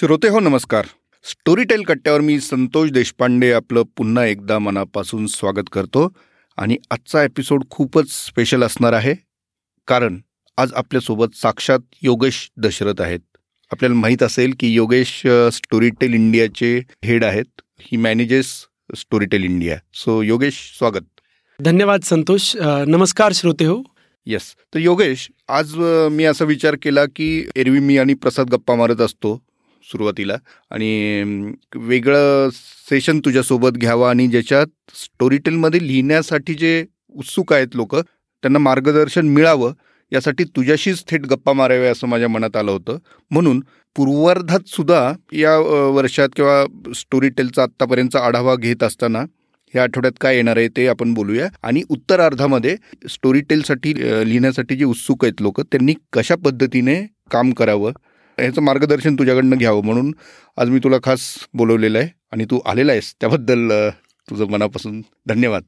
श्रोते हो नमस्कार. स्टोरीटेल कट्ट्यावर मी संतोष देशपांडे आपलं पुन्हा एकदा मनापासून स्वागत करतो आणि आजचा एपिसोड खूपच स्पेशल असणार आहे. कारण आज आपल्यासोबत साक्षात योगेश दशरथ आहेत. आपल्याला माहीत असेल की योगेश स्टोरीटेल इंडियाचे हेड आहेत. He manages Storytel India. So Yogesh स्वागत. धन्यवाद संतोष. नमस्कार श्रोते हो. येस तर योगेश आज मी असा विचार केला की एरवी मी आणि प्रसाद गप्पा मारत असतो. सुरुवातीला. आणि वेगळं सेशन तुझ्यासोबत घ्यावं आणि ज्याच्यात स्टोरीटेलमध्ये लिहिण्यासाठी जे उत्सुक आहेत लोक त्यांना मार्गदर्शन मिळावं यासाठी तुझ्याशीच थेट गप्पा मारावे असं माझ्या मनात आलं होतं. म्हणून पूर्वार्धात सुद्धा या वर्षात किंवा स्टोरीटेलचा आत्तापर्यंतचा आढावा घेत असताना या आठवड्यात काय येणार आहे ते आपण बोलूया. आणि उत्तरार्धामध्ये स्टोरीटेलसाठी लिहिण्यासाठी जे उत्सुक आहेत लोक त्यांनी कशा पद्धतीने काम करावं ह्याचं मार्गदर्शन तुझ्याकडनं घ्यावं म्हणून आज मी तुला खास बोलवलेलं आहे आणि तू आलेला आहेस. त्याबद्दल तुझं मनापासून धन्यवाद.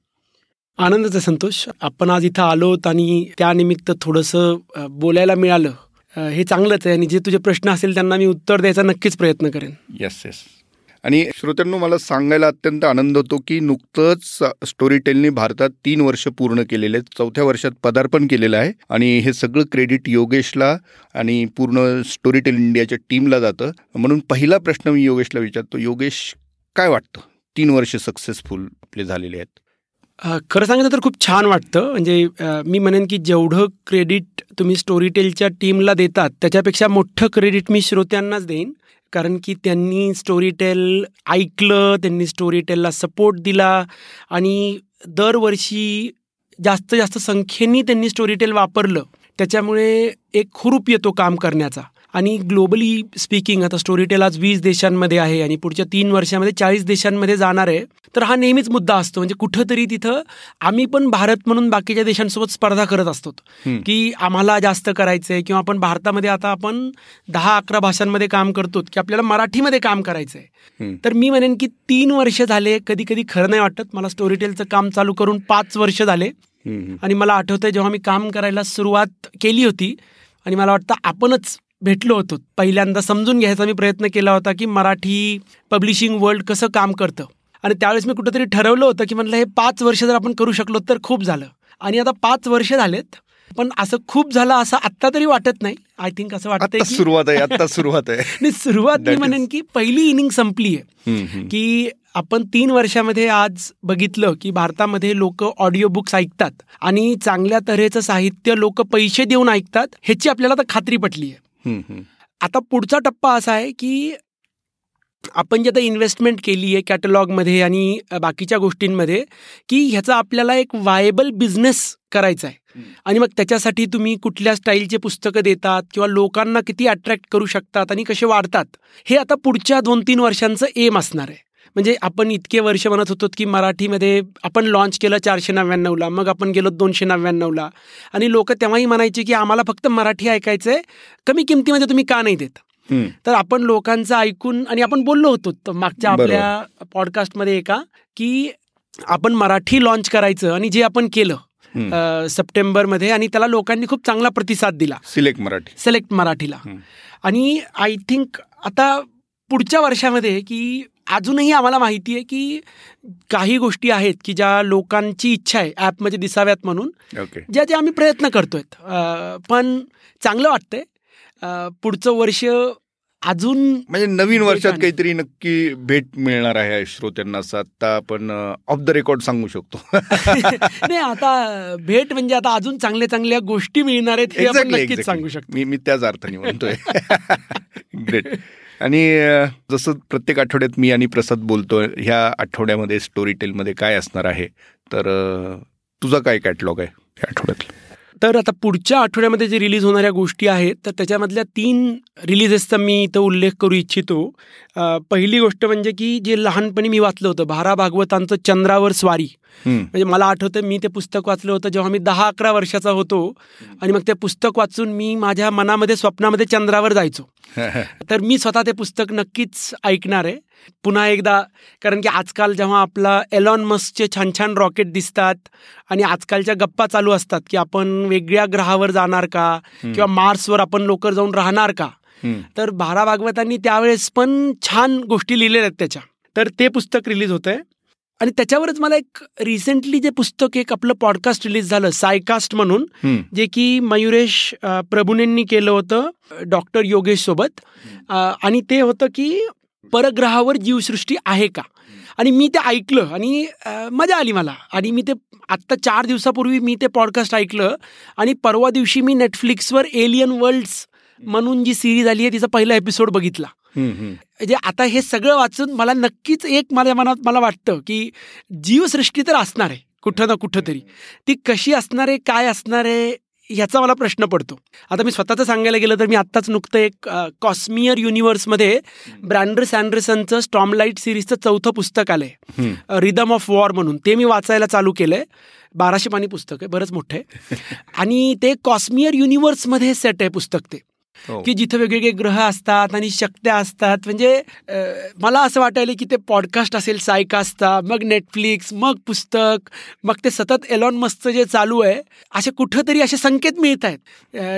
आनंदाचा संतोष. आपण आज इथं आलोत आणि त्यानिमित्त थोडंसं बोलायला मिळालं. हे चांगलंच आहे आणि जे तुझे प्रश्न असेल त्यांना मी उत्तर द्यायचा नक्कीच प्रयत्न करेन. येस येस आणि श्रोत्यांनो मला सांगायला अत्यंत आनंद होतो की नुकतंच स्टोरी टेलनी भारतात तीन वर्ष पूर्ण केलेले आहेत. चौथ्या वर्षात पदार्पण केलेलं आहे आणि हे सगळं क्रेडिट योगेशला आणि पूर्ण स्टोरी टेल इंडियाच्या टीमला जातं. म्हणून पहिला प्रश्न मी योगेशला विचारतो योगेश काय वाटतं? तीन वर्ष सक्सेसफुल आपले झालेले आहेत. खरं सांगितलं तर खूप छान वाटतं. म्हणजे मी म्हणेन की जेवढं क्रेडिट तुम्ही स्टोरीटेलच्या टीमला देतात त्याच्यापेक्षा मोठं क्रेडिट मी श्रोत्यांनाच देईन. कारण की त्यांनी स्टोरी टेल ऐकलं त्यांनी स्टोरी टेलला सपोर्ट दिला आणि दरवर्षी जास्त जास्त संख्येने त्यांनी स्टोरी टेल वापरलं. त्याच्यामुळे एक हुरूप येतो काम करण्याचा. आणि ग्लोबली स्पीकिंग आता स्टोरी टेल आज वीस देशांमध्ये आहे आणि पुढच्या तीन वर्षामध्ये चाळीस देशांमध्ये जाणार आहे. तर हा नेहमीच मुद्दा असतो. म्हणजे कुठंतरी तिथं आम्ही पण भारत म्हणून बाकीच्या देशांसोबत स्पर्धा करत असतो. की आम्हाला जास्त करायचंय किंवा आपण भारतामध्ये आता आपण दहा अकरा भाषांमध्ये काम करतो की आपल्याला मराठीमध्ये काम करायचंय. तर मी म्हणेन की तीन वर्ष झाले कधी कधी खरं नाही वाटत. मला स्टोरी टेलचं काम चालू करून पाच वर्ष झाले. आणि मला आठवतंय जेव्हा मी काम करायला सुरुवात केली होती आणि मला वाटतं आपणच भेटलो होतो. पहिल्यांदा समजून घ्यायचा मी प्रयत्न केला होता की मराठी पब्लिशिंग वर्ल्ड कसं काम करतं. आणि त्यावेळेस मी कुठंतरी ठरवलं होतं की म्हणलं हे पाच वर्ष जर आपण करू शकलो तर खूप झालं. आणि आता पाच वर्ष झालेत पण असं खूप झालं असं आत्ता तरी वाटत नाही. आय थिंक असं वाटतं सुरुवात आहे आता सुरुवात आहे. सुरुवात मी म्हणेन की पहिली इनिंग संपली आहे की आपण तीन वर्षामध्ये आज बघितलं की भारतामध्ये लोक ऑडिओ बुक्स ऐकतात आणि चांगल्या तऱ्हेचं साहित्य लोक पैसे देऊन ऐकतात ह्याची आपल्याला आता खात्री पटली आहे आता पुढचा टप्पा असा आहे की आपण जे आता इन्व्हेस्टमेंट केली आहे कॅटलॉगमध्ये आणि बाकीच्या गोष्टींमध्ये की ह्याचा आपल्याला एक वायबल बिझनेस करायचा आहे. आणि मग त्याच्यासाठी तुम्ही कुठल्या स्टाईलचे पुस्तकं देतात किंवा लोकांना किती अट्रॅक्ट करू शकतात आणि कसे वाढतात हे आता पुढच्या दोन तीन वर्षांचं एम असणार आहे. म्हणजे आपण इतके वर्ष म्हणत होतो की मराठीमध्ये आपण लॉन्च केलं चारशे नव्याण्णवला मग आपण गेलो दोनशे नव्याण्णवला. आणि लोक तेव्हाही म्हणायचे की आम्हाला फक्त मराठी ऐकायचं आहे कमी किमतीमध्ये तुम्ही का नाही देत? तर आपण लोकांचं ऐकून आणि आपण बोललो होतो मागच्या आपल्या पॉडकास्टमध्ये एका की आपण मराठी लॉन्च करायचं आणि जे आपण केलं सप्टेंबरमध्ये आणि त्याला लोकांनी खूप चांगला प्रतिसाद दिला. सिलेक्ट मराठी. सिलेक्ट मराठीला. आणि आय थिंक आता पुढच्या वर्षामध्ये की अजूनही आम्हाला माहिती आहे की काही गोष्टी आहेत की ज्या लोकांची इच्छा आहे ॲपमध्ये दिसाव्यात म्हणून ज्या ज्या आम्ही प्रयत्न करतोय पण चांगलं वाटतंय. पुढचं वर्ष अजून म्हणजे नवीन वर्षात काहीतरी नक्की भेट मिळणार आहे श्रोत्यांना असं आता आपण ऑफ द रेकॉर्ड सांगू शकतो. नाही आता भेट म्हणजे आता अजून चांगल्या चांगल्या गोष्टी मिळणार आहेत हे आपण नक्कीच सांगू शकतो. मी मी त्याच अर्थाने म्हणतोय. ग्रेट आणि जसं प्रत्येक आठवड्यात मी आणि प्रसाद बोलतो ह्या आठवड्यामध्ये स्टोरी टेलमध्ये काय असणार आहे? तर तुझा काय कॅटलॉग आहे या आठवड्यातलं? तर आता पुढच्या आठवड्यामध्ये जे रिलीज होणाऱ्या गोष्टी आहेत तर त्याच्यामधल्या तीन रिलीजेसचा मी इथं उल्लेख करू इच्छितो. पहिली गोष्ट म्हणजे की जे लहानपणी मी वाचलं होतं भारा भागवतांचं चंद्रावर स्वारी. म्हणजे मला आठवतं मी ते पुस्तक वाचलं होतं जेव्हा मी दहा अकरा वर्षाचा होतो आणि मग ते पुस्तक वाचून मी माझ्या मनामध्ये स्वप्नामध्ये चंद्रावर जायचो. तर मी स्वतः ते पुस्तक नक्कीच ऐकणार आहे. पुन्हा एकदा कारण की आजकाल जेव्हा आपला एलॉन मस्कचे छान छान रॉकेट दिसतात आणि आजकालच्या गप्पा चालू असतात की आपण वेगळ्या ग्रहावर जाणार का किंवा मार्सवर आपण लोक जाऊन राहणार का. तर भारा भागवतांनी त्यावेळेस पण छान गोष्टी लिहिलेल्या आहेत त्याच्या. तर ते पुस्तक रिलीज होतं आहे आणि त्याच्यावरच मला एक रिसेंटली जे पुस्तक एक आपलं पॉडकास्ट रिलीज झालं सायकास्ट म्हणून. जे की मयुरेश प्रभुनेंनी केलं होतं डॉक्टर योगेश सोबत. आणि ते होतं की परग्रहावर जीवसृष्टी आहे का? आणि मी ते ऐकलं आणि मजा आली मला. आणि मी ते आत्ता चार दिवसापूर्वी मी ते पॉडकास्ट ऐकलं आणि परवा दिवशी मी नेटफ्लिक्सवर एलियन वर्ल्ड्स म्हणून जी सिरीज आली आहे तिचा पहिला एपिसोड बघितला. म्हणजे आता हे सगळं वाचून मला नक्कीच एक माझ्या मनात मला वाटतं की जीवसृष्टी तर असणार आहे कुठं ना कुठं तरी. ती कशी असणार आहे काय असणार आहे ह्याचा मला प्रश्न पडतो. आता मी स्वतःचं सांगायला गेलं तर मी आत्ताच नुकतं एक कॉस्मियर युनिव्हर्समध्ये ब्रँडर सँडरसनचं स्टॉमलाईट सिरीजचं चौथं पुस्तक आलं आहे. रिदम ऑफ वॉर म्हणून. ते मी वाचायला चालू केलं आहे बाराशे पानी पुस्तक आहे बरंच मोठं आहे. आणि ते कॉस्मियर युनिव्हर्समध्ये सेट आहे पुस्तक ते. की जिथं वेगवेगळे ग्रह असतात आणि शक्त्या असतात म्हणजे मला असं वाटायला की ते पॉडकास्ट असेल सायकास्ता मग नेटफ्लिक्स मग पुस्तक मग ते सतत एलॉन मस्कचं जे चालू आहे असे कुठंतरी असे संकेत मिळत आहेत.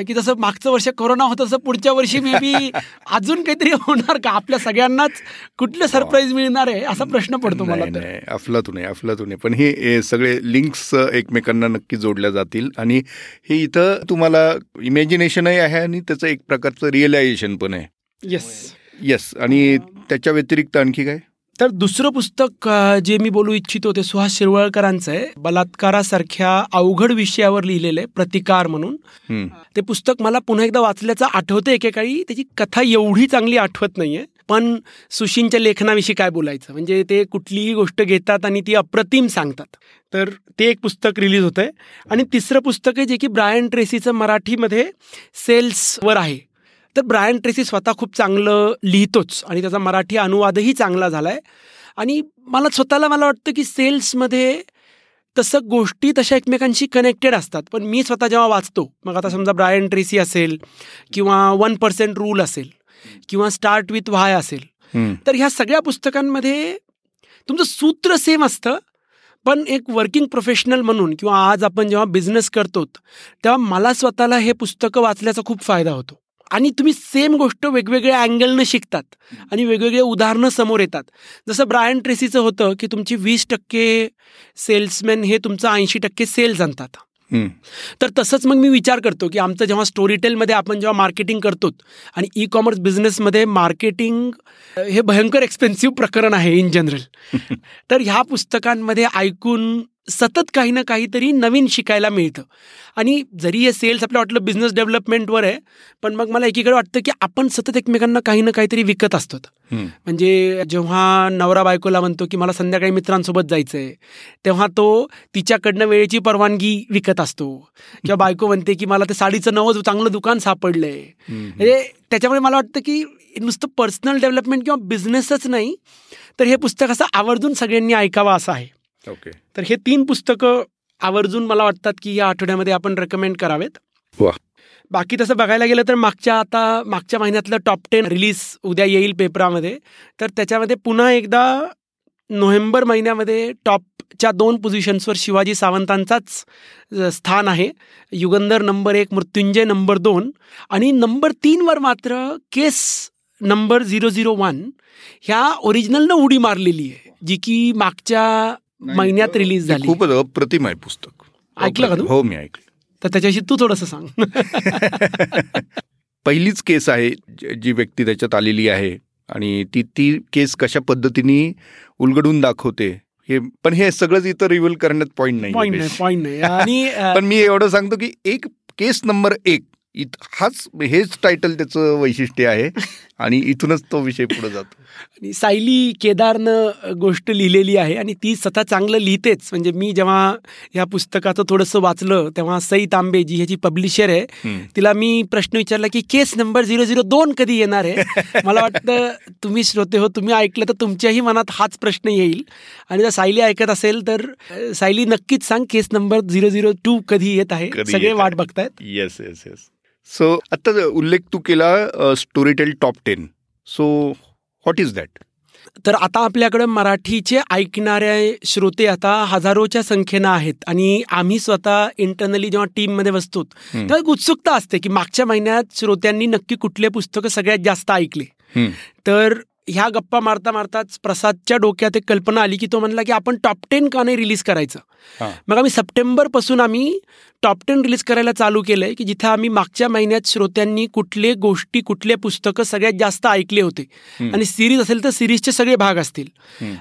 की जसं मागचं वर्ष कोरोना होतं तसं पुढच्या वर्षी मे बी अजून काहीतरी होणार का? आपल्या सगळ्यांनाच कुठलं सरप्राईज मिळणार आहे असा प्रश्न पडतो मला अफलातून आहे अफलातून आहे. पण हे हे सगळे लिंक्स एकमेकांना नक्की जोडल्या जातील आणि हे इथं तुम्हाला इमॅजिनेशनही आहे आणि त्याचं एक प्रकारचं रिअलायझेशन पण आहे. येस येस आणि त्याच्या व्यतिरिक्त आणखी काय? तर दुसरं पुस्तक जे मी बोलू इच्छितो ते सुहास शिरवळकरांचं आहे. बलात्कारासारख्या अवघड विषयावर लिहिलेलं आहे प्रतिकार म्हणून. ते पुस्तक मला पुन्हा एकदा वाचल्याचं आठवतं एकेकाळी. त्याची कथा एवढी चांगली आठवत नाहीये. पण सुशींच्या लेखनाविषयी काय बोलायचं? म्हणजे ते कुठलीही गोष्ट घेतात आणि ती अप्रतिम सांगतात. तर ते एक पुस्तक रिलीज होतं आहे आणि तिसरं पुस्तक आहे जे की ब्रायन ट्रेसीचं मराठीमध्ये सेल्सवर आहे. तर ब्रायन ट्रेसी स्वतः खूप चांगलं लिहितोच आणि त्याचा मराठी अनुवादही चांगला झाला आहे आणि मला स्वतःला मला वाटतं की सेल्समध्ये तसं गोष्टी तशा एकमेकांशी कनेक्टेड असतात. पण मी स्वतः जेव्हा वाचतो मग आता समजा ब्रायन ट्रेसी असेल किंवा वन पर्सेंट रूल असेल किंवा स्टार्ट विथ व्हाय असेल. तर ह्या सगळ्या पुस्तकांमध्ये तुमचं सूत्र सेम असतं पण एक वर्किंग प्रोफेशनल म्हणून किंवा आज आपण जेव्हा बिझनेस करतो तेव्हा मला स्वतःला हे पुस्तकं वाचल्याचा खूप फायदा होतो. आणि तुम्ही सेम गोष्ट वेगवेगळ्या अँगलनं शिकतात आणि वेगवेगळे उदाहरणं समोर येतात. जसं ब्रायन ट्रेसीचं होतं की तुमची वीस टक्के सेल्समॅन हे तुमचं ऐंशी टक्के सेल्स आणतात. तर तसंच मग मी विचार करतो की आमचं जेव्हा स्टोरी टेलमध्ये आपण जेव्हा मार्केटिंग करतो आणि ई कॉमर्स बिझनेसमध्ये मार्केटिंग हे भयंकर एक्सपेन्सिव्ह प्रकरण आहे इन जनरल तर ह्या पुस्तकांमध्ये ऐकून सतत काही ना काहीतरी नवीन शिकायला मिळतं. आणि जरी हे सेल्स आपलं वाटलं बिझनेस डेव्हलपमेंटवर आहे पण मग मला एकीकडे वाटतं की आपण सतत एकमेकांना काही ना काहीतरी विकत असतो. म्हणजे जेव्हा नवरा बायकोला म्हणतो की मला संध्याकाळी मित्रांसोबत जायचं आहे तेव्हा तो तिच्याकडनं वेळेची परवानगी विकत असतो. किंवा बायको म्हणते की मला ते साडीचं नवं चांगलं दुकान सापडलंय. म्हणजे त्याच्यामुळे मला वाटतं की नुसतं पर्सनल डेव्हलपमेंट किंवा बिझनेसच नाही तर हे पुस्तक असं आवर्जून सगळ्यांनी ऐकावं असं आहे. ओके तर हे तीन पुस्तकं आवर्जून मला वाटतात की या आठवड्यामध्ये आपण रेकमेंड करावेत. वा. बाकी तसं बघायला गेलं तर मागच्या आता मागच्या महिन्यातलं टॉप टेन रिलीज उद्या येईल पेपरामध्ये तर त्याच्यामध्ये पुन्हा एकदा नोव्हेंबर महिन्यामध्ये टॉपच्या दोन पोझिशन्सवर शिवाजी सावंतांचाच स्थान आहे. युगंधर नंबर एक मृत्युंजय नंबर दोन आणि नंबर तीनवर मात्र case number zero zero one ह्या ओरिजिनलनं उडी मारलेली आहे जी की मागच्या महिन्यात रिलीज झाली. खूपच अप्रतिम आहे पुस्तक. ऐकलं का तू? हो मी ऐकलं. तर त्याच्याशी तू थोडंसं सांग. पहिलीच केस आहे ज- व्यक्ती त्याच्यात आलेली आहे आणि ती ती केस कशा पद्धतीने उलगडून दाखवते हे पण हे सगळंच इथं रिव्हील करण्यात पॉईंट नाही पॉईंट नाही पॉईंट नाही. आणि पण मी एवढं सांगतो की एक केस नंबर एक हाच हेच टायटल त्याचं वैशिष्ट्य आहे आणि इथूनच तो विषय पुढे जातो. आणि सायली केदारनं गोष्ट लिहिलेली आहे आणि ती स्वतः चांगलं लिहितेच. म्हणजे मी जेव्हा या पुस्तकाचं थोडंसं वाचलं तेव्हा सई तांबे जी ह्याची पब्लिशर आहे. तिला मी प्रश्न विचारला की केस नंबर झिरो झिरो दोन कधी येणार आहे? मला वाटतं तुम्ही श्रोते हो तुम्ही ऐकलं तर तुमच्याही मनात हाच प्रश्न येईल. आणि जर सायली ऐकत असेल तर सायली नक्कीच सांग case number zero zero two कधी येत आहे? सगळे वाट. बघतायत. येस येस येस सो आता उल्लेख तू केला Storytel top ten so what is that तर आता आपल्याकडं मराठीचे ऐकणारे श्रोते आता हजारोच्या संख्येनं आहेत आणि आम्ही स्वतः इंटरनली जेव्हा टीममध्ये बसतो. तेव्हा एक उत्सुकता असते की मागच्या महिन्यात श्रोत्यांनी नक्की कुठले पुस्तकं सगळ्यात जास्त ऐकले. तर ह्या गप्पा मारता मारताच प्रसादच्या डोक्यात एक कल्पना आली की तो म्हणला की आपण टॉप टेन का नाही रिलीज करायचं. मग आम्ही सप्टेंबरपासून आम्ही टॉप टेन रिलीज करायला चालू केलंय की जिथं आम्ही मागच्या महिन्यात श्रोत्यांनी कुठले गोष्टी कुठले पुस्तकं सगळ्यात जास्त ऐकले होते. आणि सिरीज असेल तर सिरीजचे सगळे भाग असतील.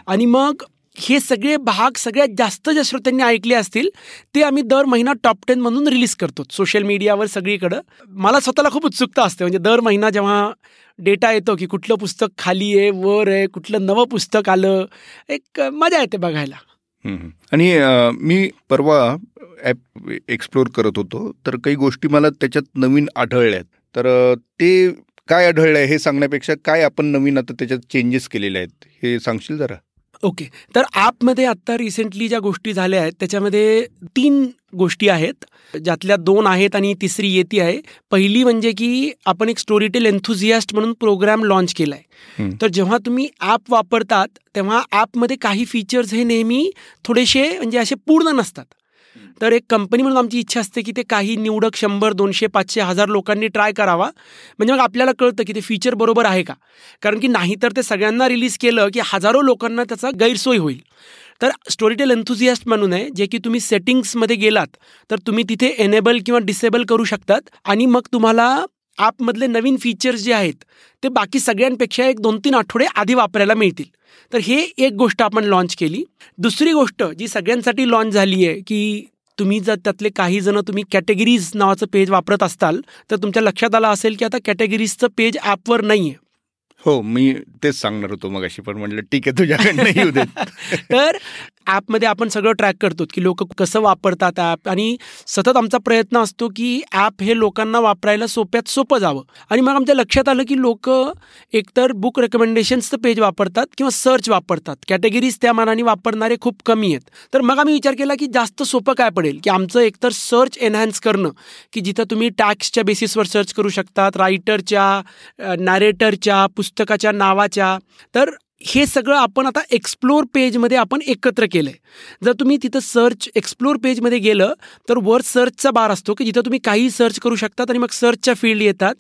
आणि मग हे सगळे भाग सगळ्यात जास्त ज्या श्रोत्यांनी ऐकले असतील ते आम्ही दर महिना टॉप टेन म्हणून रिलीज करतो सोशल मीडियावर सगळीकडं. मला स्वतःला खूप उत्सुकता असते म्हणजे दर महिना जेव्हा डेटा येतो की कुठलं पुस्तक खाली आहे वर आहे कुठलं नवं पुस्तक आलं एक मजा येते बघायला. आणि मी परवा ॲप एक्सप्लोर करत होतो तर काही गोष्टी मला त्याच्यात नवीन आढळल्या आहेत तर ते काय आढळलं आहे हे सांगण्यापेक्षा काय आपण नवीन आता त्याच्यात चेंजेस केलेले आहेत हे सांगशील जरा? ओके. तर ॲपमध्ये आत्ता रिसेंटली ज्या गोष्टी झाल्या आहेत त्याच्यामध्ये तीन गोष्टी आहेत. ज्यातल्या दोन आहेत आणि तिसरी येती आहे. पहिली म्हणजे की आपण एक स्टोरीटेल एन्थुझियास्ट म्हणून प्रोग्राम लॉन्च केला आहे. तर जेव्हा तुम्ही ॲप वापरतात तेव्हा ॲपमध्ये काही फीचर्स हे नेहमी थोडेसे म्हणजे असे पूर्ण नसतात. तर एक कंपनी म्हणून आमची इच्छा असते की ते काही निवडक शंभर दोनशे पाचशे हजार लोकांनी ट्राय करावा. म्हणजे मग आपल्याला कळतं की ते फीचर बरोबर आहे का? कारण की नाहीतर ते सगळ्यांना रिलीज केलं की हजारो लोकांना त्याचा गैरसोय होईल. तर स्टोरीटेल एन्थुझियास्ट म्हणून आहे जे की तुम्ही सेटिंग्समध्ये गेलात तर तुम्ही तिथे एनेबल किंवा डिसेबल करू शकतात. आणि मग तुम्हाला ॲपमधले नवीन फीचर्स जे आहेत ते बाकी सगळ्यांपेक्षा एक दोन तीन आठवडे आधी वापरायला मिळतील. तर हे एक गोष्ट आपण लॉन्च केली. दुसरी गोष्ट जी सगळ्यांसाठी लॉन्च झाली आहे की तुम्ही जर त्यातले काही जण तुम्ही कॅटेगरीज नावाचं पेज वापरत असताल तर तुमच्या लक्षात आलं असेल की आता कॅटेगरीजचं पेज ॲपवर नाही आहे हो मी तेच सांगणार होतो मग अशी पण म्हटलं ठीक आहे तुझ्याकडनं येऊ दे. तर ॲपमध्ये आपण सगळं ट्रॅक करतो की लोक कसं वापरतात ॲप आणि सतत आमचा प्रयत्न असतो की ॲप हे लोकांना वापरायला सोप्यात सोपं जावं. आणि मग आमच्या लक्षात आलं की लोक एकतर बुक रेकमेंडेशन्सचं पेज वापरतात किंवा सर्च वापरतात. कॅटेगरीज त्या मानाने वापरणारे खूप कमी आहेत. तर मग आम्ही विचार केला की जास्त सोपं काय पडेल? की आमचं एकतर सर्च एनहान्स करणं की जिथं तुम्ही टॅक्सच्या बेसिसवर सर्च करू शकतात रायटरच्या नॅरेटरच्या पुस्तकाच्या नावाच्या. तर हे सगळं आपण आता एक्सप्लोर पेजमध्ये आपण एकत्र केलं आहे जर तुम्ही तिथं सर्च एक्सप्लोर पेजमध्ये गेलं तर वर सर्चचा बार असतो की जिथं तुम्ही काही सर्च करू शकतात आणि मग सर्चच्या फील्ड येतात.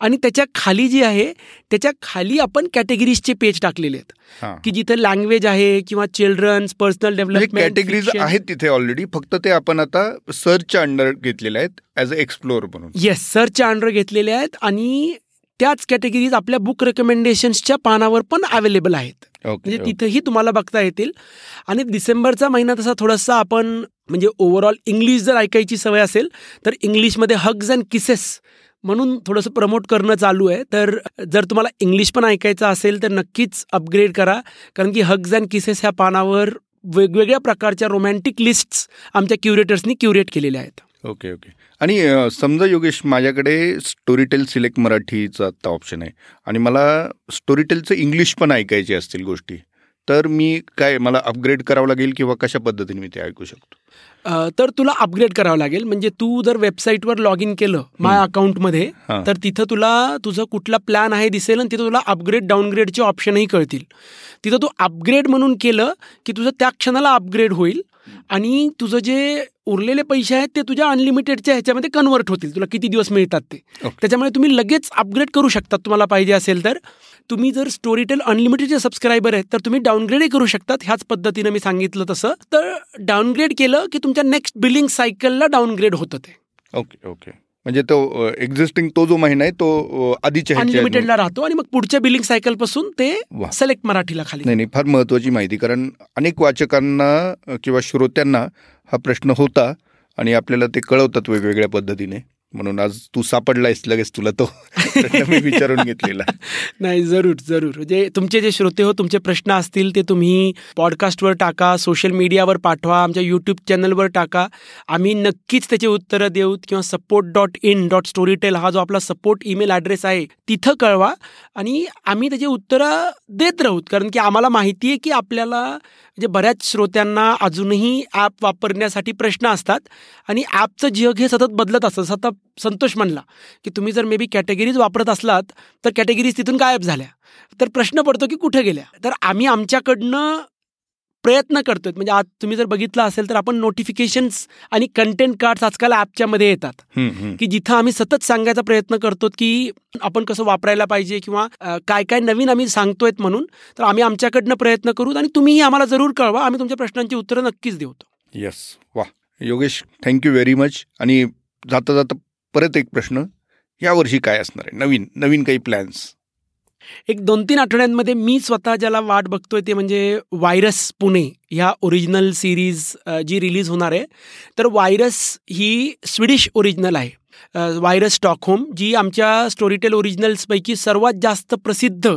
आणि त्याच्याखाली जी आहे त्याच्याखाली आपण कॅटेगरीजचे पेज टाकलेले आहेत. की जिथं लँग्वेज आहे किंवा चिल्ड्रन्स पर्सनल डेव्हलपमेंट कॅटेगरीज आहेत तिथे ऑलरेडी फक्त ते आपण आता सर्चच्या अंडर घेतलेले आहेत ॲज अ एक्सप्लोअर म्हणून. येस सर्चच्या अंडर घेतलेले आहेत आणि त्याच कॅटेगरीज आपल्या बुक रेकमेंडेशन्सच्या पानावर पण अवेलेबल आहेत. म्हणजे तिथंही तुम्हाला बघता येतील. आणि डिसेंबरचा महिना तसा थोडासा आपण म्हणजे ओव्हरऑल इंग्लिश जर ऐकायची सवय असेल तर इंग्लिशमध्ये हग्ज अँड किसेस म्हणून थोडंसं प्रमोट करणं चालू आहे. तर जर तुम्हाला इंग्लिश पण ऐकायचं असेल तर नक्कीच अपग्रेड करा. कारण की हग्ज अँड किसेस ह्या पानावर वेगवेगळ्या प्रकारच्या रोमॅन्टिक लिस्ट्स आमच्या क्युरेटर्सनी क्युरेट केलेल्या आहेत. ओके ओके आणि समजा योगेश माझ्याकडे स्टोरीटेल सिलेक्ट मराठीचा आत्ता ऑप्शन आहे. आणि मला स्टोरीटेलचं इंग्लिश पण ऐकायचे असतील गोष्टी तर मी काय मला अपग्रेड करावं लागेल किंवा कशा पद्धतीने मी ते ऐकू शकतो? तर तुला अपग्रेड करावं लागेल. म्हणजे तू जर वेबसाईटवर लॉग इन केलं माय अकाउंटमध्ये. तर तिथं तुला तुझं कुठला प्लॅन आहे दिसेल आणि तिथं तुला अपग्रेड डाऊनग्रेडचे ऑप्शनही कळतील. तिथं तू अपग्रेड म्हणून केलं की तुझं त्या क्षणाला अपग्रेड होईल. आणि तुझं जे उरलेले पैसे आहेत ते तुझ्या अनलिमिटेडच्या ह्याच्यामध्ये कन्वर्ट होतील. तुला किती दिवस मिळतात ते. ओके. त्याच्यामुळे तुम्ही लगेच अपग्रेड करू शकतात तुम्हाला पाहिजे असेल तर. तुम्ही जर स्टोरीटेल अनलिमिटेडचे सबस्क्रायबर आहेत तर तुम्ही डाऊनग्रेडही करू शकतात. ह्याच पद्धतीनं मी सांगितलं तसं. तर डाऊनग्रेड केलं की तुमच्या नेक्स्ट बिलिंग सायकलला डाऊनग्रेड होतं ते. ओके ओके म्हणजे तो एक्झिस्टिंग तो जो महिना आहे तो आधीच्या अनलिमिटेडला राहतो आणि मग पुढच्या बिलिंग सायकलपासून ते. सिलेक्ट मराठीला खाली नाही नाही फार महत्त्वाची माहिती कारण अनेक वाचकांना किंवा श्रोत्यांना हा प्रश्न होता आणि आपल्याला ते कळवतात वेगवेगळ्या पद्धतीने म्हणून आज तू सापडलायस लगेच तुला तो. मी विचारून घेतलेला. नाही जरूर जरूर. म्हणजे तुमचे जे श्रोते हो तुमचे प्रश्न असतील ते तुम्ही पॉडकास्टवर टाका सोशल मीडियावर पाठवा आमच्या यूट्यूब चॅनलवर टाका. आम्ही नक्कीच त्याची उत्तरं देऊत किंवा support dot in dot Storytel हा जो आपला सपोर्ट ईमेल ॲड्रेस आहे तिथं कळवा. आणि आम्ही त्याची उत्तरं देत राहूत कारण की आम्हाला माहिती आहे की आपल्याला म्हणजे बऱ्याच श्रोत्यांना अजूनही ॲप वापरण्यासाठी प्रश्न असतात आणि ॲपचं जग हे सतत बदलत असतं. सतत संतोष म्हणला की तुम्ही जर मे बी कॅटेगरीज वापरत असलात तर कॅटेगरीज तिथून गायब झाल्या. तर प्रश्न पडतो की कुठे गेल्या? तर आम्ही आमच्याकडनं प्रयत्न करतोय. म्हणजे आज तुम्ही जर बघितलं असेल तर आपण नोटिफिकेशन्स आणि कंटेंट कार्ड्स आजकाल ॲपच्या मध्ये येतात की जिथं आम्ही सतत सांगायचा प्रयत्न करतो की आपण कसं वापरायला पाहिजे किंवा काय काय नवीन आम्ही सांगतोय म्हणून तर आम्ही आमच्याकडनं प्रयत्न करू आणि तुम्हीही आम्हाला जरूर कळवा. आम्ही तुमच्या प्रश्नांची उत्तरं नक्कीच देतो येस वा योगेश थँक्यू व्हेरी मच आणि जाता जाता परत एक प्रश्न. यावर्षी काय असणार आहे? नवीन नवीन काही प्लॅन्स एक दोन तीन आठवड्यांमध्ये मी स्वतः ज्याला वाट बघतोय ते म्हणजे व्हायरस पुणे ह्या ओरिजिनल सिरीज जी रिलीज होणार आहे. तर व्हायरस ही स्विडिश ओरिजिनल आहे. व्हायरस स्टॉकहोम जी आमच्या स्टोरीटेल ओरिजिनल्सपैकी सर्वात जास्त प्रसिद्ध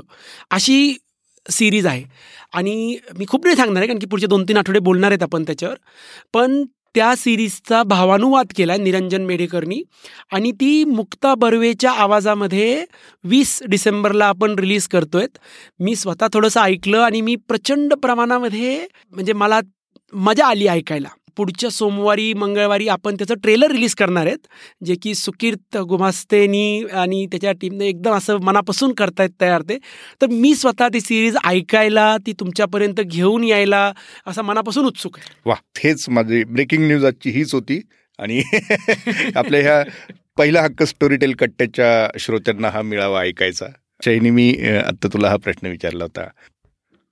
अशी सिरीज आहे. आणि मी खूप नाही सांगणार आहे कारण की पुढचे दोन तीन आठवडे बोलणार आहेत आपण त्याच्यावर. पण त्या सिरीजचा भावानुवाद केला निरंजन मेडेकरनी. आणि ती मुक्ता बर्वेच्या आवाजामध्ये वीस डिसेंबरला आपण रिलीज करतोय. मी स्वतः थोडंसं ऐकलं आणि मी प्रचंड प्रमाणामध्ये म्हणजे मला मजा आली ऐकायला. पुढच्या सोमवारी मंगळवारी आपण त्याचं ट्रेलर रिलीज करणार आहेत जे की सुकीर्त गुमास्तेनी आणि त्याच्या टीमने एकदम असं मनापासून करतायत तयार ते. तर मी स्वतः ती सिरीज ऐकायला ती तुमच्यापर्यंत घेऊन यायला असा मनापासून उत्सुक आहे. वा हेच माझी ब्रेकिंग न्यूज आजची हीच होती. आणि आपल्या ह्या पहिला हक्क स्टोरी टेल कट्ट्याच्या श्रोत्यांना हा मिळावा ऐकायचा. शैनी मी आत्ता तुला हा प्रश्न विचारला होता.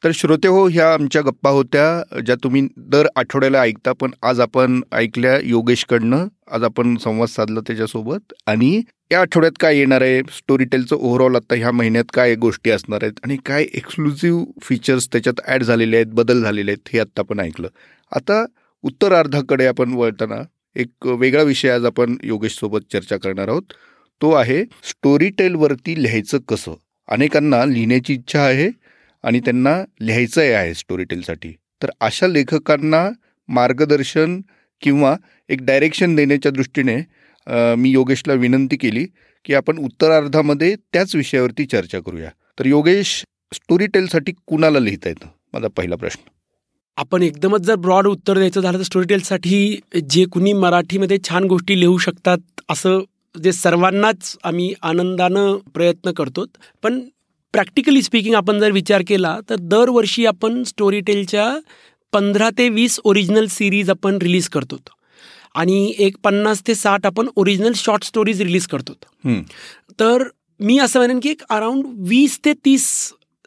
तर श्रोते हो ह्या आमच्या गप्पा होत्या ज्या तुम्ही दर आठवड्याला ऐकता पण आज आपण ऐकल्या योगेशकडनं. आज आपण संवाद साधला त्याच्यासोबत. आणि या आठवड्यात काय येणार आहे? स्टोरी टेलचं ओव्हरऑल आता ह्या महिन्यात काय गोष्टी असणार आहेत? आणि काय एक्सक्लुझिव्ह फीचर्स त्याच्यात ॲड झालेले आहेत बदल झालेले आहेत हे आत्ता आपण ऐकलं. आता उत्तरार्धाकडे आपण वळताना एक वेगळा विषय आज आपण योगेशसोबत चर्चा करणार आहोत. तो आहे स्टोरी टेलवरती लिहायचं कसं? अनेकांना लिहिण्याची इच्छा आहे आणि त्यांना लिहायचंही आहे स्टोरी टेलसाठी तर अशा लेखकांना मार्गदर्शन किंवा एक डायरेक्शन देण्याच्या दृष्टीने मी योगेशला विनंती केली की आपण उत्तरार्धामध्ये त्याच विषयावरती चर्चा करूया. तर योगेश स्टोरी टेलसाठी कुणाला लिहिता येतं? माझा पहिला प्रश्न. आपण एकदमच जर ब्रॉड उत्तर द्यायचं झालं तर स्टोरी टेलसाठी जे कुणी मराठीमध्ये छान गोष्टी लिहू शकतात असं जे सर्वांनाच आम्ही आनंदानं प्रयत्न करतो पण प्रॅक्टिकली स्पीकिंग आपण जर विचार केला तर दरवर्षी आपण स्टोरी टेलच्या पंधरा ते वीस ओरिजिनल सिरीज आपण रिलीज करतो आणि एक पन्नास ते साठ आपण ओरिजिनल शॉर्ट स्टोरीज रिलीज करतो तर मी असं म्हणेन की एक अराउंड वीस ते तीस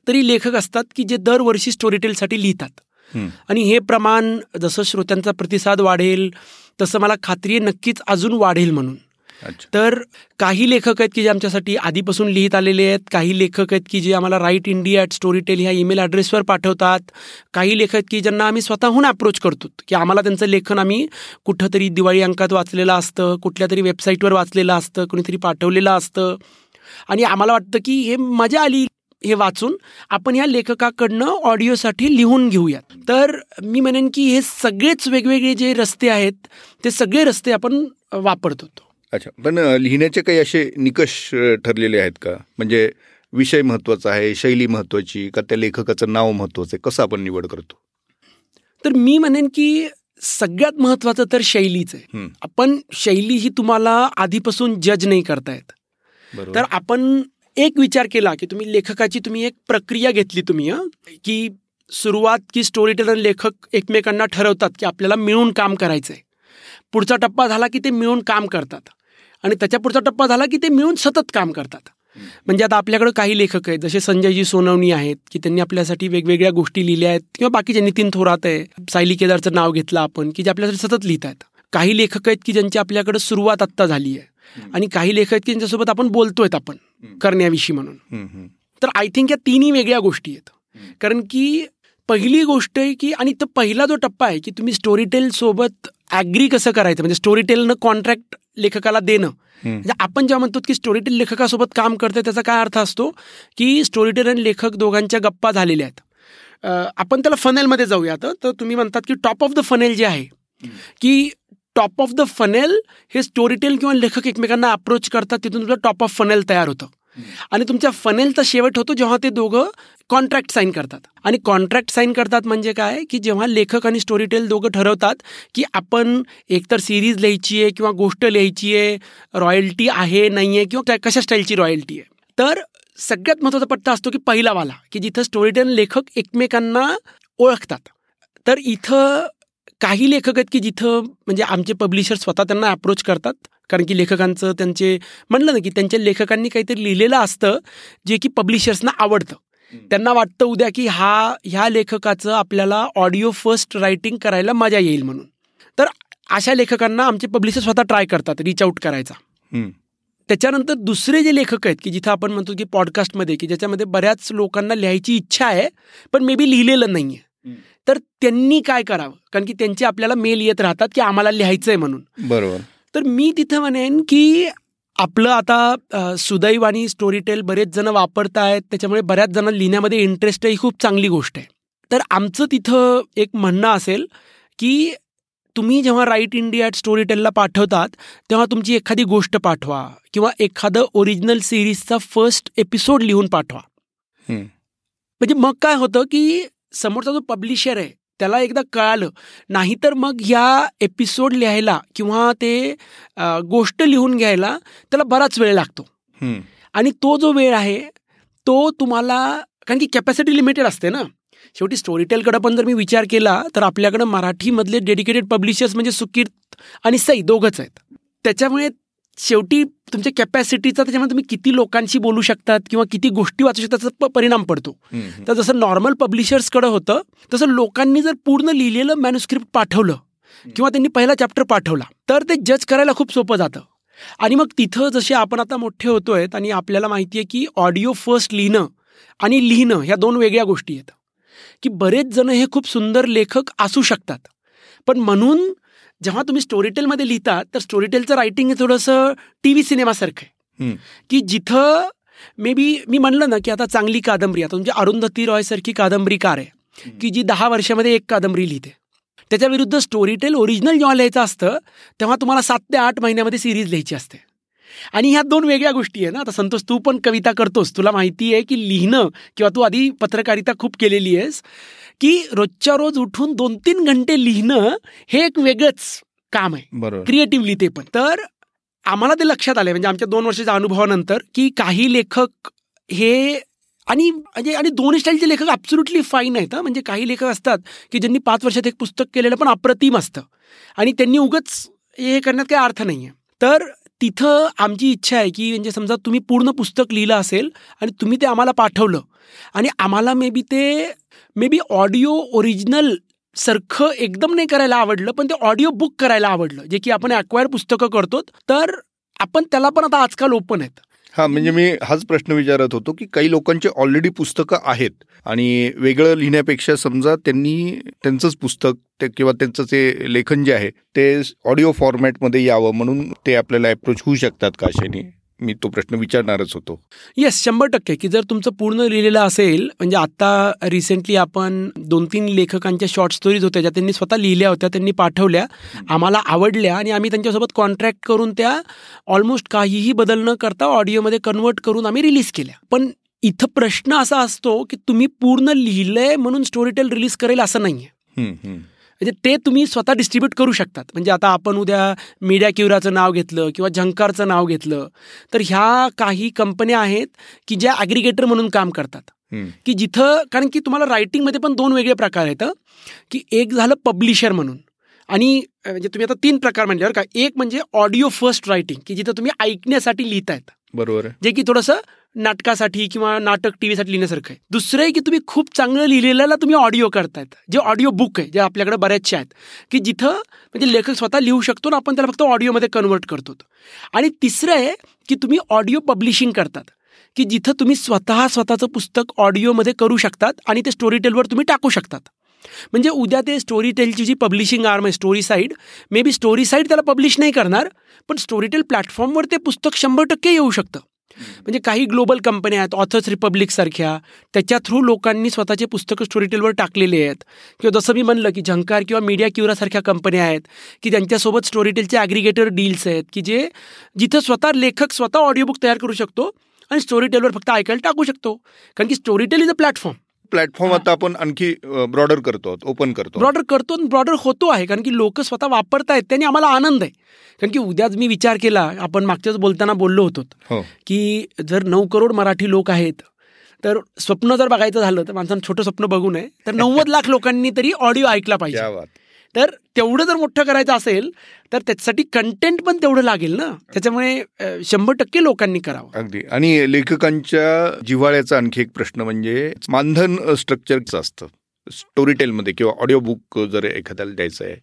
तरी लेखक असतात की जे दरवर्षी स्टोरी टेलसाठी लिहितात आणि हे प्रमाण जसं श्रोत्यांचा प्रतिसाद वाढेल तसं मला खात्री नक्कीच अजून वाढेल म्हणून. तर काही लेखक आहेत की जे आमच्यासाठी आधीपासून लिहित आलेले आहेत काही लेखक आहेत की जे आम्हाला write India at Storytel ह्या ईमेल ॲड्रेसवर पाठवतात काही लेखक आहेत की ज्यांना आम्ही स्वतःहून अप्रोच करतो की आम्हाला त्यांचं लेखन आम्ही कुठंतरी दिवाळी अंकात वाचलेलं असतं कुठल्या तरी वेबसाईटवर वाचलेलं असतं कुणीतरी पाठवलेलं असतं. आणि आम्हाला वाटतं की हे मजा आली हे वाचून आपण या लेखकाकडनं ऑडिओसाठी लिहून घेऊयात. तर मी म्हणेन की हे सगळेच वेगवेगळे जे रस्ते आहेत ते सगळे रस्ते आपण वापरतो. अच्छा पण लिहिण्याचे काही असे निकष ठरलेले आहेत का? म्हणजे विषय महत्त्वाचा आहे शैली महत्वाची का त्या लेखकाचं नाव महत्वाचं आहे? कसं आपण निवड करतो? तर मी म्हणेन की सगळ्यात महत्वाचं तर शैलीच आहे. आपण शैली ही तुम्हाला आधीपासून जज नाही करतायत. तर आपण एक विचार केला की तुम्ही लेखकाची तुम्ही एक प्रक्रिया घेतली तुम्ही की सुरुवात की स्टोरी टेलर लेखक एकमेकांना ठरवतात की आपल्याला मिळून काम करायचंय. पुढचा टप्पा झाला की ते मिळून काम करतात. आणि त्याच्या पुढचा टप्पा झाला की ते मिळून सतत काम करतात. म्हणजे आता आपल्याकडे काही लेखक आहेत जसे संजयजी सोनवणी आहेत की त्यांनी आपल्यासाठी वेगवेगळ्या गोष्टी लिहिल्या आहेत किंवा बाकीचे नितीन थोरात आहे सायली केदारचं नाव घेतलं आपण की जे आपल्यासाठी सतत लिहित आहेत. काही लेखक आहेत की ज्यांची आपल्याकडे सुरुवात आत्ता झाली आहे. आणि काही लेखक आहेत की ज्यांच्यासोबत आपण बोलतोय आपण करण्याविषयी म्हणून. तर आय थिंक या तिन्ही वेगळ्या गोष्टी आहेत. कारण की पहिली गोष्ट आहे की आणि तो पहिला जो टप्पा आहे की तुम्ही स्टोरी टेल सोबत ॲग्री कसं करायचं? म्हणजे स्टोरी टेलनं कॉन्ट्रॅक्ट लेखकाला देणं. म्हणजे आपण जेव्हा म्हणतो की स्टोरी टेल लेखकासोबत काम करते त्याचा काय अर्थ असतो? की स्टोरी टेल आणि लेखक दोघांच्या गप्पा झालेल्या आहेत. आपण त्याला फनेलमध्ये जाऊयात तर तुम्ही म्हणतात की टॉप ऑफ द फनेल जे आहे की टॉप ऑफ द फनेल हे स्टोरी टेल किंवा लेखक एकमेकांना अप्रोच करतात तिथून तुझं टॉप ऑफ फनेल तयार होतं. आणि तुमच्या फनेलचा शेवट होतो जेव्हा ते दोघं कॉन्ट्रॅक्ट साईन करतात. आणि कॉन्ट्रॅक्ट साईन करतात म्हणजे काय? की जेव्हा लेखक आणि स्टोरीटेल दोघं ठरवतात की आपण एकतर सिरीज लिहायची आहे किंवा गोष्ट लिहायची आहे रॉयल्टी आहे नाही आहे किंवा कशा स्टाईलची रॉयल्टी आहे? तर सगळ्यात महत्त्वाचा पट्टा असतो की पहिलावाला की जिथं स्टोरीटेल लेखक एकमेकांना ओळखतात. तर इथं काही लेखक आहेत की जिथं म्हणजे आमचे पब्लिशर स्वतः त्यांना अप्रोच करतात. कारण की लेखकांचं त्यांचे म्हणलं ना की त्यांच्या लेखकांनी काहीतरी लिहिलेलं असतं जे की पब्लिशर्सना आवडतं. त्यांना वाटतं उद्या की हा ह्या लेखकाचं आपल्याला ऑडिओ फर्स्ट रायटिंग करायला मजा येईल म्हणून. तर अशा लेखकांना आमचे पब्लिशर स्वतः ट्राय करतात रीच आउट करायचा. त्याच्यानंतर दुसरे जे लेखक आहेत की जिथं आपण म्हणतो की पॉडकास्टमध्ये की ज्याच्यामध्ये बऱ्याच लोकांना लिहायची इच्छा आहे पण मे बी लिहिलेलं नाही आहे तर त्यांनी काय करावं? कारण की त्यांचे आपल्याला मेल येत राहतात की आम्हाला लिहायचं आहे म्हणून. बरोबर. तर मी तिथं म्हणेन की आपलं आता सुदैव आणि स्टोरीटेल बरेच जण वापरत आहेत त्याच्यामुळे बऱ्याच जण लिहिण्यामध्ये इंटरेस्ट ही खूप चांगली गोष्ट आहे. तर आमचं तिथं एक म्हणणं असेल की तुम्ही जेव्हा राईट इंडिया स्टोरीटेलला पाठवतात तेव्हा तुमची एखादी गोष्ट पाठवा किंवा एखादं ओरिजिनल सिरीजचा फर्स्ट एपिसोड लिहून पाठवा. म्हणजे मग काय होतं की समोरचा जो पब्लिशर आहे त्याला एकदा कळालं. नाहीतर मग ह्या एपिसोड लिहायला किंवा ते गोष्ट लिहून घ्यायला त्याला बराच वेळ लागतो. आणि तो जो वेळ आहे तो तुम्हाला कारण की कॅपॅसिटी लिमिटेड असते ना. शेवटी स्टोरीटेलकडं पण जर मी विचार केला तर आपल्याकडं मराठीमधले डेडिकेटेड पब्लिशर्स म्हणजे सुकीर्त आणि सई दोघंच आहेत. त्याच्यामुळे शेवटी तुमच्या कॅपॅसिटीचा त्याच्यामध्ये तुम्ही किती लोकांशी बोलू शकतात किंवा किती गोष्टी वाचू शकतात त्याचा परिणाम पडतो. तर जसं नॉर्मल पब्लिशर्सकडं होतं तसं लोकांनी जर पूर्ण लिहिलेलं मॅन्युस्क्रिप्ट पाठवलं किंवा त्यांनी पहिला चॅप्टर पाठवला तर ते जज करायला खूप सोपं जातं. आणि मग तिथं जसे आपण आता मोठे होतोय आणि आपल्याला माहिती आहे की ऑडिओ फर्स्ट लिहिणं आणि लिहिणं ह्या दोन वेगळ्या गोष्टी आहेत. की बरेच जण हे खूप सुंदर लेखक असू शकतात. पण म्हणून जेव्हा तुम्ही स्टोरीटेलमध्ये लिहिता तर स्टोरीटेलचं रायटिंग हे थोडंसं टी व्ही सिनेमासारखं आहे. की जिथं मे बी मी म्हणलं ना की आता चांगली कादंबरी आता म्हणजे अरुंधती रॉयसारखी कादंबरीकार आहे की जी दहा वर्षामध्ये एक कादंबरी लिहिते. त्याच्या विरुद्ध स्टोरीटेल ओरिजिनल जेव्हा लिहायचं असतं तेव्हा तुम्हाला सात ते आठ महिन्यामध्ये सिरीज लिहायची असते. आणि ह्या दोन वेगळ्या गोष्टी आहे ना. आता संतोष तू पण कविता करतोस. तुला माहिती आहे की लिहिणं किंवा तू आधी पत्रकारिता खूप केलेली आहेस. की रोजच्या रोज उठून दोन तीन घंटे लिहिणं हे एक वेगळंच काम आहे. बरोबर. क्रिएटिव्हली ते पण. तर आम्हाला ते लक्षात आलं म्हणजे आमच्या दोन वर्षाच्या अनुभवानंतर की काही लेखक हे आणि म्हणजे आणि दोन स्टाईलचे लेखक ॲब्सुल्युटली फाईन आहेत म्हणजे काही लेखक असतात की ज्यांनी पाच वर्षात एक पुस्तक केलेलं पण अप्रतिम असतं. आणि त्यांनी उगच हे करण्यात काही अर्थ नाही आहे तर तिथं आमची इच्छा आहे की म्हणजे समजा तुम्ही पूर्ण पुस्तक लिहिलं असेल आणि तुम्ही ते आम्हाला पाठवलं आणि आम्हाला मे बी ते मे बी ऑडिओ ओरिजिनल सारखं एकदम नाही करायला आवडलं पण ते ऑडिओ बुक करायला आवडलं जे की आपण अक्वायर पुस्तकं करतो तर आपण त्याला पण आता आजकाल ओपन आहेत. हा म्हणजे मी हाच प्रश्न विचारत होतो की काही लोकांचे ऑलरेडी पुस्तकं आहेत आणि वेगळं लिहिण्यापेक्षा समजा त्यांनी त्यांचंच पुस्तक ते किंवा त्यांचं जे लेखन जे आहे ते ऑडिओ फॉर्मॅटमध्ये यावं म्हणून ते आपल्याला अप्रोच होऊ शकतात का अशाने मी तो प्रश्न विचारणारच होतो. येस शंभर टक्के. की जर तुमचं पूर्ण लिहिलेलं असेल म्हणजे आता रिसेंटली आपण दोन तीन लेखकांच्या शॉर्ट स्टोरीज होत्या ज्या त्यांनी स्वतः लिहिल्या होत्या त्यांनी पाठवल्या आम्हाला आवडल्या आणि आम्ही त्यांच्यासोबत कॉन्ट्रॅक्ट करून त्या ऑलमोस्ट काहीही बदल न करता ऑडिओमध्ये कन्वर्ट करून आम्ही रिलीज केल्या. पण इथं प्रश्न असा असतो की तुम्ही पूर्ण लिहिलंय म्हणून स्टोरीटेल रिलीज करेल असं नाहीये. म्हणजे ते तुम्ही स्वतः डिस्ट्रीब्यूट करू शकतात. म्हणजे आता आपण उद्या मीडिया क्युराचं नाव घेतलं किंवा झंकारचं नाव घेतलं तर ह्या काही कंपन्या आहेत की ज्या ॲग्रिगेटर म्हणून काम करतात. की जिथं कारण की तुम्हाला रायटिंगमध्ये पण दोन वेगळे प्रकार आहेत की एक झालं पब्लिशर म्हणून. आणि म्हणजे तुम्ही आता तीन प्रकार म्हणल्यावर का? एक म्हणजे ऑडिओ फर्स्ट रायटिंग की जिथं तुम्ही ऐकण्यासाठी लिहितायत. बरोबर. जे की थोडंसं नाटकासाठी किंवा नाटक टी व्हीसाठी लिहिण्यासारखं आहे. दुसरं आहे की तुम्ही खूप चांगलं लिहिलेल्याला तुम्ही ऑडिओ करतायत. जे ऑडिओ बुक आहे जे आपल्याकडे बऱ्याचशा आहेत. की जिथं म्हणजे लेखक स्वतः लिहू शकतो ना आपण त्याला फक्त ऑडिओमध्ये कन्वर्ट करतो आणि तिसरं आहे की तुम्ही ऑडिओ पब्लिशिंग करतात. की जिथं तुम्ही स्वतः स्वतःचं पुस्तक ऑडिओमध्ये करू शकतात आणि ते स्टोरी टेलवर तुम्ही टाकू शकतात. म्हणजे उद्या ते स्टोरी टेलची जी पब्लिशिंग आर्म आहे story side may be story side त्याला पब्लिश नाही करणार पण स्टोरी टेल प्लॅटफॉर्मवर ते पुस्तक शंभर टक्के येऊ शकतं. म्हणजे काही ग्लोबल कंपन्या आहेत ऑथर्स रिपब्लिक सारख्या त्याच्या थ्रू लोकांनी स्वतःचे पुस्तकं स्टोरीटेलवर टाकलेले आहेत. किंवा जसं मी म्हणलं की झंकार किंवा मीडिया क्युरासारख्या कंपन्या आहेत की त्यांच्यासोबत स्टोरीटेलचे ॲग्रिगेटर डील्स आहेत की जे जिथं स्वतः लेखक स्वतः ऑडिओबुक तयार करू शकतो आणि स्टोरीटेलवर फक्त ऐकायला टाकू शकतो. कारण की Storytel is a platform platform आता आपण आणखी ब्रॉडर करतो ओपन करतो ब्रॉडर करतो ब्रॉडर होतो आहे कारण की लोक स्वतः वापरतायत त्यांनी आम्हाला आनंद आहे. कारण की उद्याच मी विचार केला आपण मागच्याच बोलताना बोललो होतो हो. की जर नऊ करोड मराठी लोक आहेत तर स्वप्न जर बघायचं झालं तर माणसानं छोटं स्वप्न बघू नये तर नव्वद लाख लोकांनी तरी ऑडिओ ऐकला पाहिजे. तर तेवढं जर मोठं करायचं असेल तर त्याच्यासाठी कंटेंट पण तेवढं लागेल ना? त्याच्यामुळे शंभर टक्के लोकांनी करावं. अगदी. आणि लेखकांच्या जिव्हाळ्याचा आणखी एक प्रश्न म्हणजे मानधन स्ट्रक्चरचं असतं. स्टोरी टेलमध्ये किंवा ऑडिओ बुक जर एखाद्याला द्यायचं आहे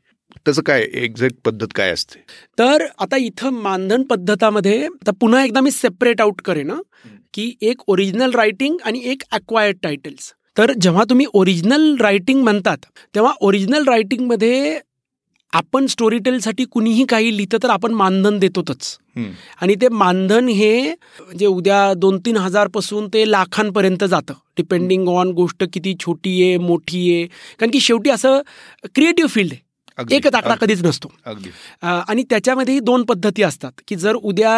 तसं काय एक्झॅक्ट पद्धत काय असते? तर आता इथं मानधन पद्धतामध्ये आता पुन्हा एकदा मी सेपरेट आउट करेन की एक ओरिजिनल रायटिंग आणि एक अक्वायर्ड टायटल्स तर जेव्हा तुम्ही ओरिजिनल रायटिंग म्हणतात तेव्हा ओरिजिनल रायटिंगमध्ये आपण स्टोरी टेलसाठी कुणीही काही लिहितं तर आपण मानधन देतोच. आणि ते मानधन हे म्हणजे उद्या दोन तीन हजारपासून ते लाखांपर्यंत जातं डिपेंडिंग ऑन गोष्ट किती छोटी आहे मोठी आहे. कारण की शेवटी असं क्रिएटिव्ह फील्ड आहे. एकच आकडा कधीच नसतो. आणि त्याच्यामध्येही दोन पद्धती असतात की जर उद्या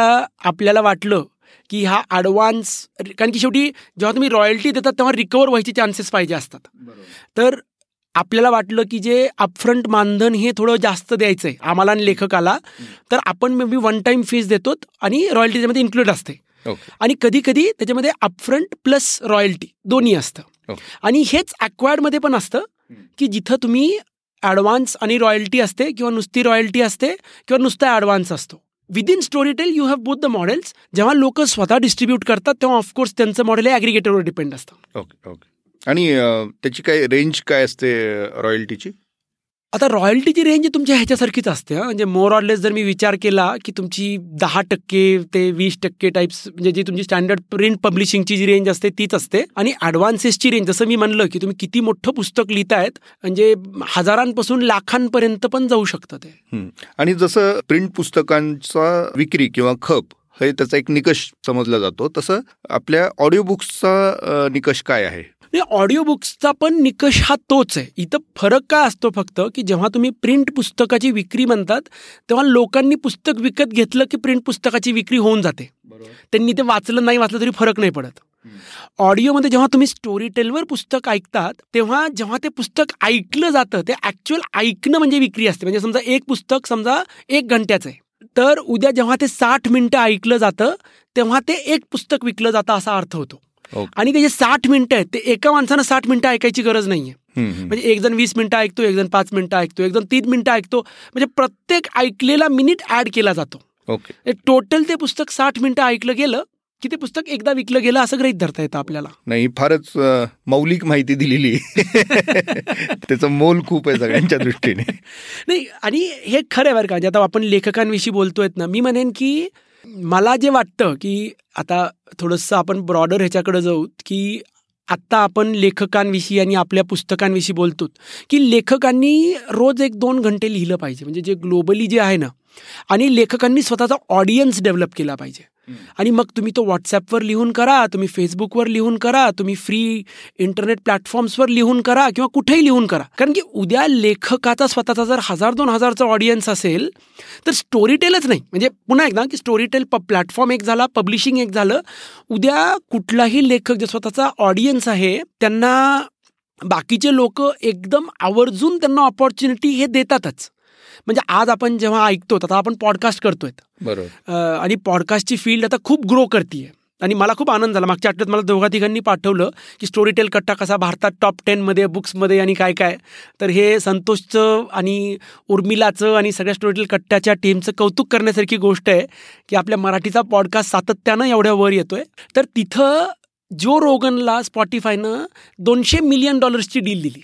आपल्याला वाटलं की हा ॲडव्हान्स कारण की शेवटी जेव्हा तुम्ही रॉयल्टी देतात तेव्हा रिकवर व्हायचे चान्सेस पाहिजे असतात. तर आपल्याला वाटलं की जे अपफ्रंट मानधन हे थोडं जास्त द्यायचं आहे आम्हाला आणि लेखकाला तर आपण may be one time fees देतो आणि रॉयल्टी त्यामध्ये इन्क्लूड असते. आणि कधी कधी त्याच्यामध्ये अपफ्रंट प्लस रॉयल्टी दोन्ही असतं. आणि हेच ॲक्वायर्डमध्ये पण असतं की जिथं तुम्ही ॲडव्हान्स आणि रॉयल्टी असते किंवा नुसती रॉयल्टी असते किंवा नुसता ॲडव्हान्स असतो. Within Storytel you have both the models जेव्हा लोक स्वतः डिस्ट्रीब्यूट करतात तेव्हा ऑफकोर्स त्यांचं मॉडेल हे ॲग्रिगेटरवर डिपेंड असतं. ओके ओके आणि त्याची काय रेंज काय असते रॉयल्टीची आता रॉयल्टीची रेंज तुमच्या ह्याच्यासारखीच असते म्हणजे मोर ऑर लेस जर मी विचार केला की तुमची दहा टक्के ते वीस टक्के टाईप्स म्हणजे जी तुमची स्टँडर्ड प्रिंट पब्लिशिंगची जी रेंज असते तीच असते. आणि ॲडव्हान्सेसची रेंज जसं मी म्हणलं की तुम्ही किती मोठं पुस्तक लिहितायत म्हणजे हजारांपासून लाखांपर्यंत पण जाऊ शकतं ते. आणि जसं प्रिंट पुस्तकांचा विक्री किंवा खप हे त्याचा एक निकष समजला जातो. तसं आपल्या ऑडिओ बुक्सचा निकष काय आहे? ऑडिओ बुक्सचा पण निकष हा तोच आहे. इथं फरक काय असतो फक्त की जेव्हा तुम्ही प्रिंट पुस्तकाची विक्री म्हणतात तेव्हा लोकांनी पुस्तक विकत घेतलं की प्रिंट पुस्तकाची विक्री होऊन जाते. त्यांनी ते वाचलं नाही वाचलं तरी फरक नाही पडत. ऑडिओमध्ये जेव्हा तुम्ही स्टोरी टेलवर पुस्तक ऐकतात तेव्हा जेव्हा ते पुस्तक ऐकलं जातं ते ॲक्च्युअल ऐकणं म्हणजे विक्री असते. म्हणजे समजा एक पुस्तक समजा एक घंट्याचं आहे. तर उद्या जेव्हा ते साठ मिनिटं ऐकलं जातं तेव्हा ते एक पुस्तक विकलं जातं असा अर्थ होतो. आणि ते जे साठ मिनिटं आहेत. ते एका माणसानं साठ मिनिटं ऐकायची गरज नाहीये. म्हणजे एक जण वीस मिनिटं ऐकतो एक जण पाच मिनिटं ऐकतो एक जण तीन मिनिटं ऐकतो. म्हणजे प्रत्येक ऐकलेला मिनिट ॲड केला जातो. ओके टोटल ते पुस्तक साठ मिनिटं ऐकलं गेलं की ते पुस्तक एकदा विकलं गेलं असं गृहीत धरता येतं आपल्याला. नाही फारच मौलिक माहिती दिलेली. त्याचं मोल खूप आहे सगळ्यांच्या दृष्टीने. नाही आणि हे खरं आहे बरं का आता आपण लेखकांविषयी बोलतोय ना मी म्हणेन की मला जे वाटतं की आता थोडंसं आपण ब्रॉडर ह्याच्याकडे जाऊ की आत्ता आपण लेखकांविषयी आणि आपल्या पुस्तकांविषयी बोलतो की लेखकांनी रोज एक दोन घंटे लिहिलं पाहिजे. म्हणजे जे ग्लोबली जे आहे ना आणि लेखकांनी स्वतःचा ऑडियन्स डेव्हलप केला पाहिजे. आणि मग तुम्ही तो व्हॉट्सॲपवर लिहून करा तुम्ही फेसबुकवर लिहून करा तुम्ही फ्री इंटरनेट प्लॅटफॉर्म्सवर लिहून करा किंवा कुठेही लिहून करा. कारण की उद्या लेखकाचा स्वतःचा जर हजार दोन हजारचा ऑडियन्स असेल तर स्टोरीटेलच नाही. म्हणजे पुन्हा एकदा की स्टोरीटेल प प्लॅटफॉर्म एक झाला पब्लिशिंग एक झालं. उद्या कुठलाही लेखक जे स्वतःचा ऑडियन्स आहे त्यांना बाकीचे लोक एकदम आवर्जून त्यांना ऑपॉर्च्युनिटी हे देतातच. म्हणजे आज आपण जेव्हा ऐकतो आता आपण पॉडकास्ट करतोय बरोबर. आणि पॉडकास्टची फील्ड आता खूप ग्रो करते आणि मला खूप आनंद झाला. मागच्या आठवड्यात मला दोघा तिघांनी पाठवलं की स्टोरी टेल कट्टा कसा भारतात टॉप टेनमध्ये बुक्समध्ये आणि काय काय. तर हे संतोषचं आणि उर्मिलाचं आणि सगळ्या स्टोरी टेल कट्ट्याच्या टीमचं कौतुक करण्यासारखी गोष्ट आहे की आपल्या मराठीचा पॉडकास्ट सातत्यानं एवढ्या वर येतोय. तर तिथं जो रोगनला स्पॉटीफायनं दोनशे मिलियन डॉलर्सची डील दिली.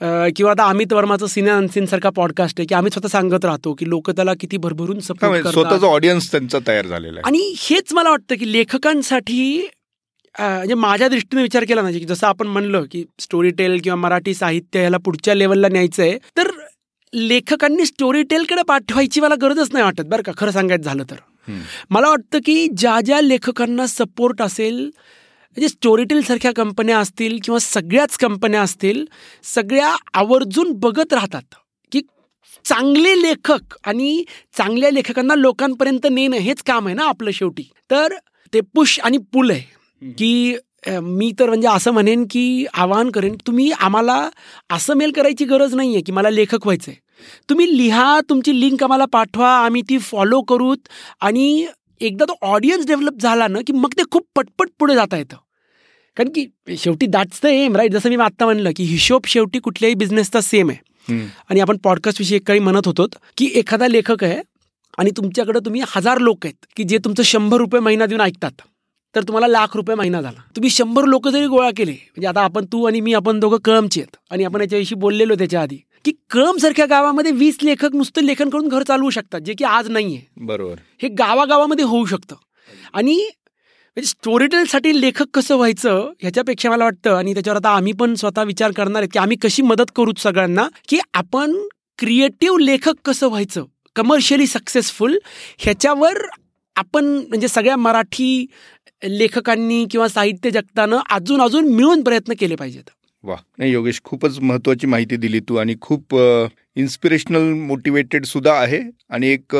किंवा आता अमित वर्माचं सिने अनसीन सारखा पॉडकास्ट आहे की आम्ही स्वतः सांगत राहतो की लोक त्याला किती भरभरून सपोर्ट म्हणजे स्वतःचा ऑडियन्स त्यांचा तयार झालेला आहे. आणि हेच मला वाटतं की लेखकांसाठी म्हणजे माझ्या दृष्टीने विचार केला ना की जसं आपण म्हणलं की स्टोरी टेल किंवा मराठी साहित्य याला पुढच्या लेवलला न्यायचं आहे तर लेखकांनी स्टोरी टेलकडे पाठवायची मला गरजच नाही वाटत बरं का खरं सांगायचं झालं तर. मला वाटतं की ज्या ज्या लेखकांना सपोर्ट असेल म्हणजे स्टोरीटेल सारख्या कंपन्या असतील किंवा सगळ्याच कंपन्या असतील सगळ्या आवर्जून बघत राहतात की चांगले लेखक आणि चांगल्या लेखकांना लोकांपर्यंत नेणं हेच काम आहे ना आपलं शेवटी. तर ते पुश आणि पुल आहे की मी तर म्हणजे असं म्हणेन की आवाहन करेन तुम्ही आम्हाला असं मेल करायची गरज नाही आहे की मला लेखक व्हायचं आहे तुम्ही लिहा तुमची लिंक आम्हाला पाठवा आम्ही ती फॉलो करूत आणि एकदा तो ऑडियन्स डेव्हलप झाला ना की मग ते खूप पटपट पुढे जाता येतं. कारण की शेवटी दॅट्स द एम राईट जसं मी आत्ता म्हणलं की हिशोब शेवटी कुठल्याही बिझनेसचा सेम आहे. आणि आपण पॉडकास्टविषयी एक काही म्हणत होतो की एखादा लेखक आहे आणि तुमच्याकडे तुम्ही हजार लोक आहेत की जे तुमचं शंभर रुपये महिना देऊन ऐकतात तर तुम्हाला लाख रुपये महिना झाला. तुम्ही शंभर लोक जरी गोळा केले म्हणजे आता आपण तू आणि मी आपण दोघं कळमचे आहेत आणि आपण याच्याविषयी बोललेलो त्याच्या आधी की सारख्या गावामध्ये वीस लेखक नुसतं लेखन करून घर चालवू शकतात जे की आज नाही आहे बरोबर. हे गावागावामध्ये होऊ शकतं. आणि म्हणजे स्टोरी टेलसाठी लेखक कसं व्हायचं ह्याच्यापेक्षा मला वाटतं आणि त्याच्यावर आता आम्ही पण स्वतः विचार करणार आहेत की आम्ही कशी मदत करू सगळ्यांना की आपण क्रिएटिव्ह लेखक कसं व्हायचं कमर्शियली सक्सेसफुल ह्याच्यावर आपण म्हणजे सगळ्या मराठी लेखकांनी किंवा साहित्य जगतानं अजून अजून मिळून प्रयत्न केले पाहिजेत. वा. नाही योगेश खूपच महत्वाची माहिती दिली तू आणि खूप इन्स्पिरेशनल मोटिवेटेड सुद्धा आहे आणि एक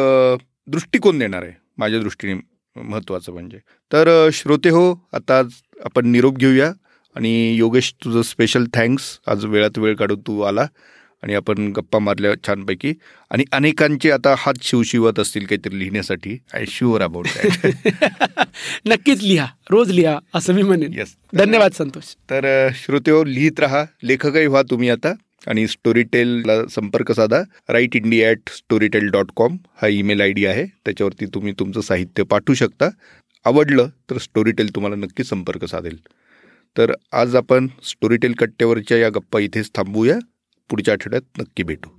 दृष्टिकोन देणार आहे माझ्या दृष्टीने महत्वाचं म्हणजे. तर श्रोते हो आता आपण निरोप घेऊया आणि योगेश तुझं स्पेशल थँक्स आज वेळात वेळ काढून तू आला. आणि आपण गप्पा मारल्या छानपैकी. आणि अनेकांचे आता हात शिवशिवत असतील काहीतरी लिहिण्यासाठी. आय शुअर अबाउट नक्कीच लिहा. रोज लिहा असं मी म्हणेन. येस धन्यवाद संतोष. तर श्रोतेहो लिहित राहा. लेखकही व्हा तुम्ही आता. आणि स्टोरीटेलला संपर्क साधा. Write India at Storytel dot com हा ईमेल आय डी आहे. त्याच्यावरती तुम्ही तुमचं साहित्य पाठवू शकता. आवडलं तर स्टोरीटेल तुम्हाला नक्की संपर्क साधेल. तर आज आपण स्टोरीटेल कट्ट्यावरच्या या गप्पा इथेच थांबूया. पुढच्या आठवड्यात नक्की भेटू.